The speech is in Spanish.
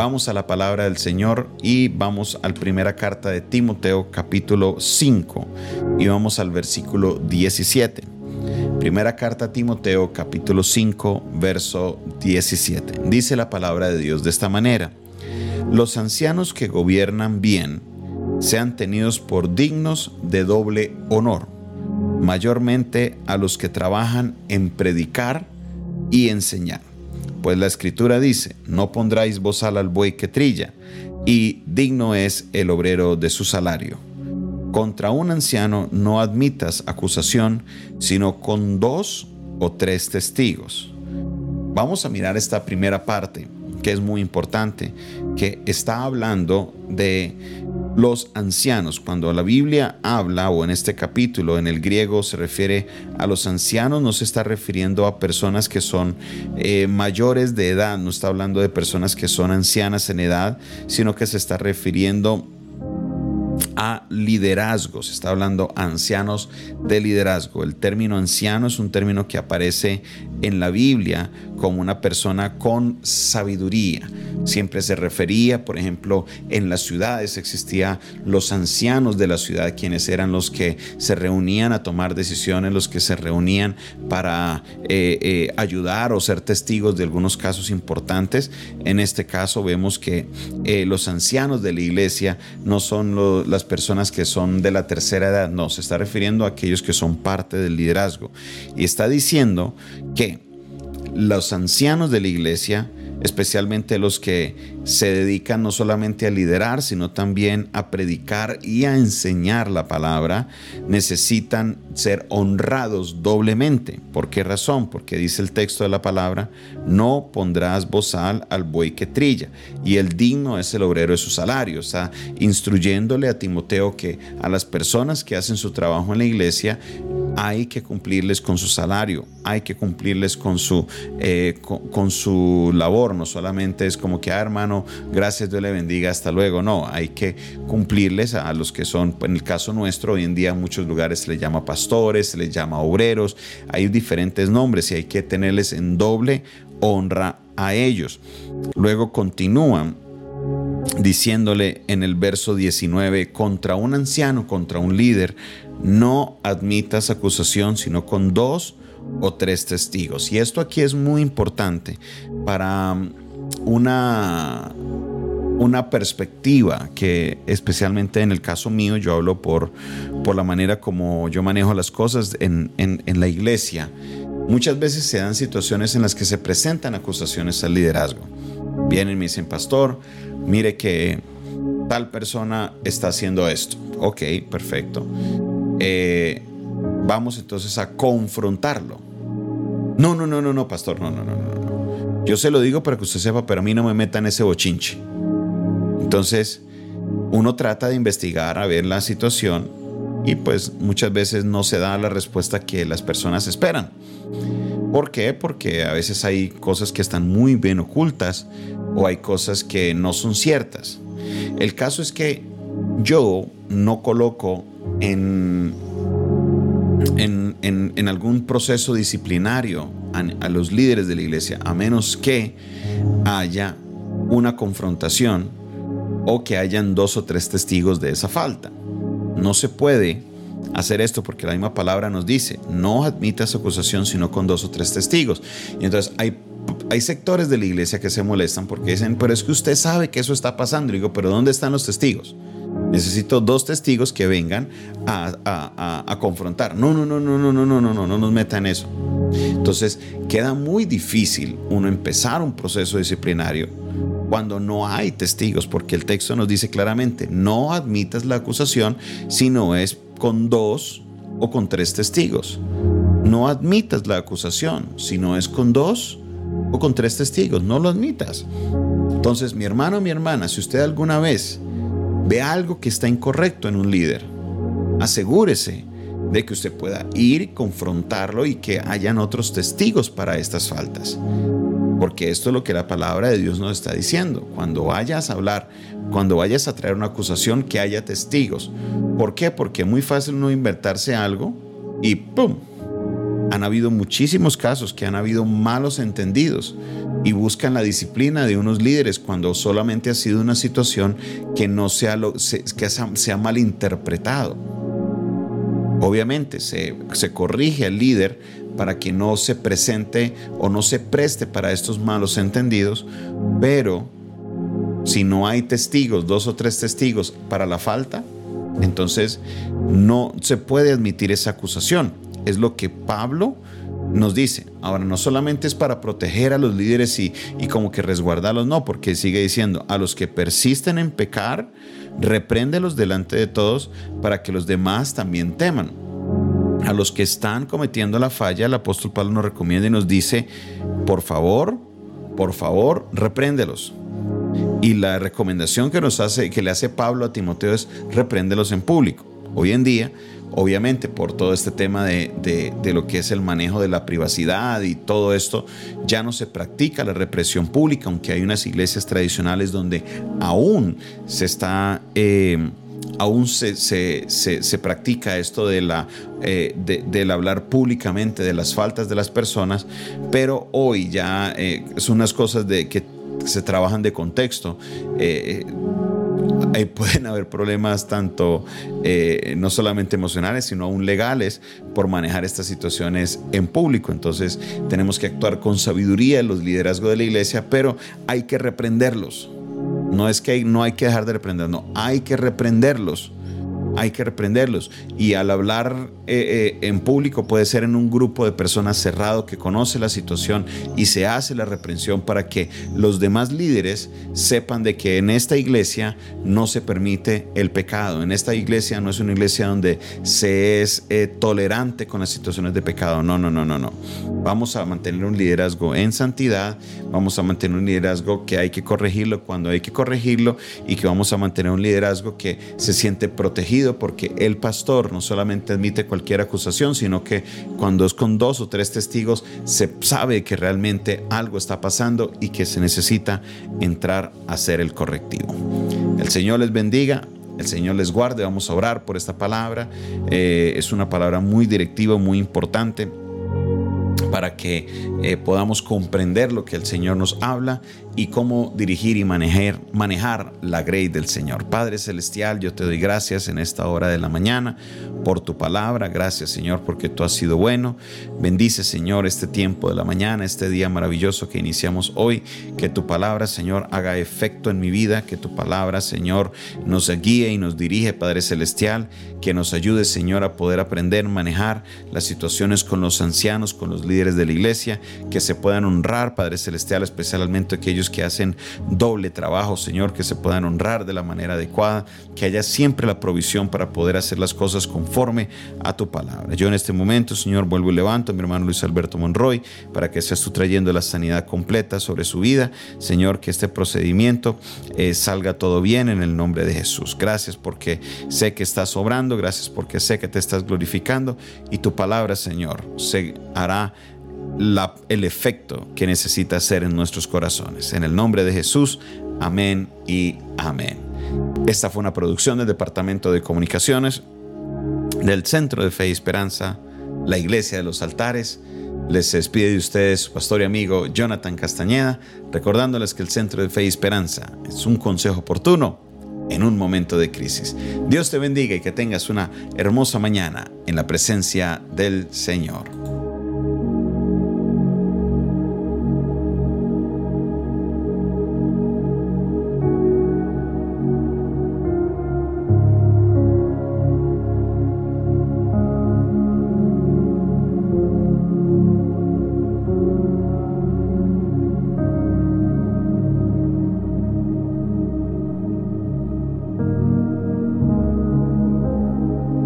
Vamos a la palabra del Señor y vamos a la primera carta de Timoteo capítulo 5 y vamos al versículo 17. Primera carta a Timoteo capítulo 5 verso 17. Dice la palabra de Dios de esta manera. Los ancianos que gobiernan bien sean tenidos por dignos de doble honor, mayormente a los que trabajan en predicar y enseñar pues la escritura dice, no pondráis bozal al buey que trilla, y digno es el obrero de su salario. Contra un anciano no admitas acusación, sino con dos o tres testigos. Vamos a mirar esta primera parte, que es muy importante, que está hablando de los ancianos. Cuando la Biblia habla, o en este capítulo, en el griego se refiere a los ancianos, no se está refiriendo a personas que son eh, mayores de edad, no está hablando de personas que son ancianas en edad, sino que se está refiriendo a liderazgo, se está hablando ancianos de liderazgo. El término anciano es un término que aparece en la Biblia como una persona con sabiduría. Siempre se refería, por ejemplo, en las ciudades existía los ancianos de la ciudad, quienes eran los que se reunían a tomar decisiones, los que se reunían para eh, eh, ayudar o ser testigos de algunos casos importantes. En este caso vemos que eh, los ancianos de la iglesia no son las personas que son de la tercera edad, no, se está refiriendo a aquellos que son parte del liderazgo. Y está diciendo que los ancianos de la iglesia, especialmente los que se dedican no solamente a liderar, sino también a predicar y a enseñar la palabra, necesitan ser honrados doblemente. ¿Por qué razón? Porque dice el texto de la palabra, no pondrás bozal al buey que trilla, y el digno es el obrero de su salario. Está instruyéndole a Timoteo que a las personas que hacen su trabajo en la iglesia hay que cumplirles con su salario, hay que cumplirles con su, eh, con, su labor, no solamente es como que, ah, hermano, gracias, Dios le bendiga, hasta luego, no, hay que cumplirles a los que son, en el caso nuestro, hoy en día en muchos lugares se les llama pastores, se les llama obreros, hay diferentes nombres y hay que tenerles en doble honra a ellos. Luego continúan diciéndole en el verso 19, contra un anciano, contra un líder, no admitas acusación sino con dos o tres testigos. Y esto aquí es muy importante para um, una, una perspectiva que especialmente en el caso mío, yo hablo por, por la manera como yo manejo las cosas en, en la iglesia. Muchas veces se dan situaciones en las que se presentan acusaciones al liderazgo. Vienen y me dicen, pastor, mire que tal persona está haciendo esto. Ok, perfecto. Eh, vamos entonces a confrontarlo. No, no, no, no, no, pastor, no, no, no, no. Yo se lo digo para que usted sepa, pero a mí no me meta en ese bochinche. Entonces, uno trata de investigar a ver la situación y pues muchas veces no se da la respuesta que las personas esperan. ¿Por qué? Porque a veces hay cosas que están muy bien ocultas o hay cosas que no son ciertas. El caso es que yo no coloco en, en, algún proceso disciplinario a, los líderes de la iglesia, a menos que haya una confrontación o que hayan dos o tres testigos de esa falta. No se puede hacer esto porque la misma palabra nos dice, no admitas acusación sino con dos o tres testigos. Y entonces hay, hay sectores de la iglesia que se molestan porque dicen, pero es que usted sabe que eso está pasando. Y digo, pero ¿dónde están los testigos? Necesito dos testigos que vengan a, confrontar. No, no, no, no, no, no, no, no, no, no nos meta en eso. Entonces queda muy difícil uno empezar un proceso disciplinario cuando no hay testigos, porque el texto nos dice claramente, no admitas la acusación si no es con dos o con tres testigos. No admitas la acusación si no es con dos o con tres testigos. No lo admitas. Entonces, mi hermano, mi hermana, si usted alguna vez ve algo que está incorrecto en un líder, asegúrese de que usted pueda ir, confrontarlo y que hayan otros testigos para estas faltas. Porque esto es lo que la palabra de Dios nos está diciendo. Cuando vayas a hablar, cuando vayas a traer una acusación, que haya testigos. ¿Por qué? Porque es muy fácil no inventarse algo y ¡pum! Han habido muchísimos casos que han habido malos entendidos y buscan la disciplina de unos líderes cuando solamente ha sido una situación que no sea lo, que se ha malinterpretado. Obviamente se, se corrige al líder para que no se presente o no se preste para estos malos entendidos, pero si no hay testigos, dos o tres testigos para la falta, entonces no se puede admitir esa acusación. Es lo que Pablo nos dice. Ahora, no solamente es para proteger a los líderes y, y como que resguardarlos, no, porque sigue diciendo, a los que persisten en pecar, repréndelos delante de todos para que los demás también teman. A los que están cometiendo la falla, el apóstol Pablo nos recomienda y nos dice, por favor, por favor, repréndelos. Y la recomendación que nos hace, que le hace Pablo a Timoteo es repréndelos en público. Hoy en día, obviamente por todo este tema de, lo que es el manejo de la privacidad y todo esto, ya no se practica la represión pública, aunque hay unas iglesias tradicionales donde aún se está... Eh, aún se, se, practica esto de la, eh, del hablar públicamente de las faltas de las personas, pero hoy ya eh, son unas cosas de que se trabajan de contexto. Pueden haber problemas tanto eh, no solamente emocionales, sino aún legales por manejar estas situaciones en público. Entonces tenemos que actuar con sabiduría en los liderazgos de la iglesia, pero hay que reprenderlos. No es que no hay que dejar de reprender, no, hay que reprenderlos hay que reprenderlos. Y al hablar eh, eh, en público puede ser en un grupo de personas cerrado que conoce la situación y se hace la reprensión para que los demás líderes sepan de que en esta iglesia no se permite el pecado. En esta iglesia no es una iglesia donde se es eh, tolerante con las situaciones de pecado. No, no, no, no, no. Vamos a mantener un liderazgo en santidad, vamos a mantener un liderazgo que hay que corregirlo cuando hay que corregirlo y que vamos a mantener un liderazgo que se siente protegido porque el pastor no solamente admite cualquier acusación, sino que cuando es con dos o tres testigos se sabe que realmente algo está pasando y que se necesita entrar a hacer el correctivo. El Señor les bendiga. El Señor les guarde, vamos a orar por esta palabra. Eh, es una palabra muy directiva, muy importante para que eh, podamos comprender lo que el Señor nos habla y cómo dirigir y manejar, manejar la grey del Señor. Padre Celestial, yo te doy gracias en esta hora de la mañana por tu palabra. Gracias Señor porque tú has sido bueno. Bendice Señor este tiempo de la mañana, este día maravilloso que iniciamos hoy. Que tu palabra Señor haga efecto en mi vida. Que tu palabra Señor nos guíe y nos dirige Padre Celestial. Que nos ayude Señor a poder aprender, manejar las situaciones con los ancianos, con los líderes de la iglesia. Que se puedan honrar Padre Celestial, especialmente aquellos que hacen doble trabajo, Señor, que se puedan honrar de la manera adecuada, que haya siempre la provisión para poder hacer las cosas conforme a tu palabra. Yo en este momento, Señor, vuelvo y levanto a mi hermano Luis Alberto Monroy para que seas tú trayendo la sanidad completa sobre su vida. Señor, que este procedimiento eh, salga todo bien en el nombre de Jesús. Gracias porque sé que estás obrando, gracias porque sé que te estás glorificando y tu palabra, Señor, se hará el efecto que necesita hacer en nuestros corazones. En el nombre de Jesús, amén y amén. Esta fue una producción del Departamento de Comunicaciones del Centro de Fe y Esperanza, la Iglesia de los Altares. Les despide de ustedes su pastor y amigo Jonathan Castañeda, recordándoles que el Centro de Fe y Esperanza es un consejo oportuno en un momento de crisis. Dios te bendiga y que tengas una hermosa mañana en la presencia del Señor.